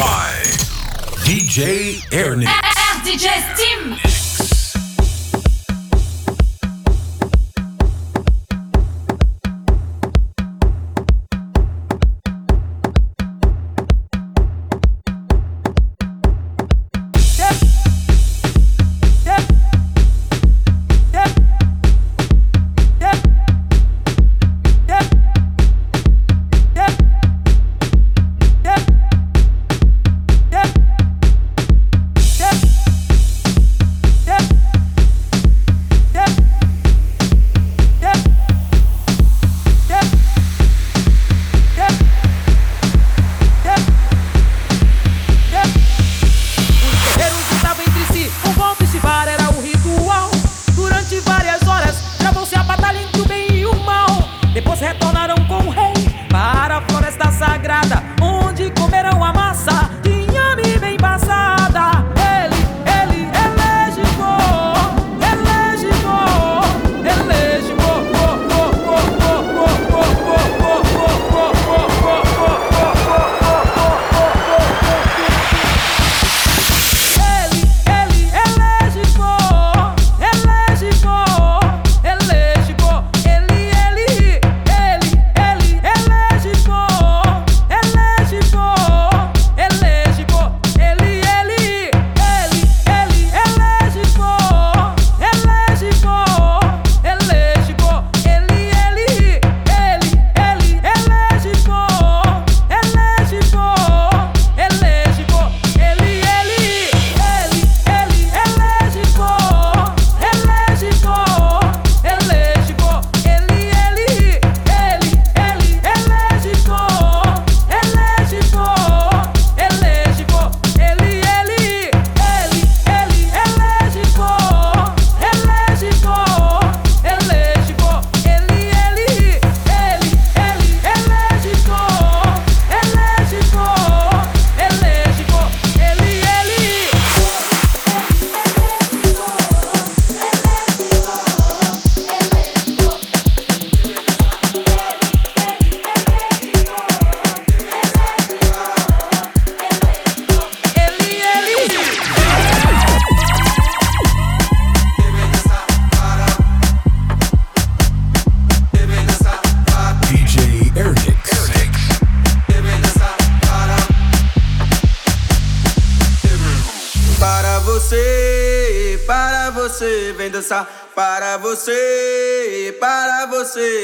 by DJ Ernix. DJ Steam.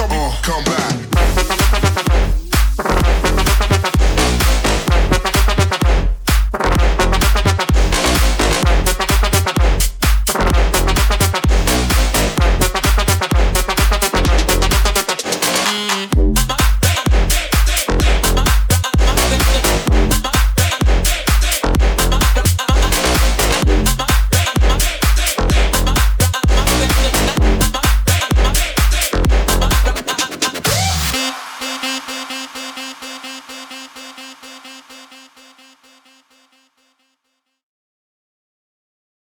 Show me. Uh, come back.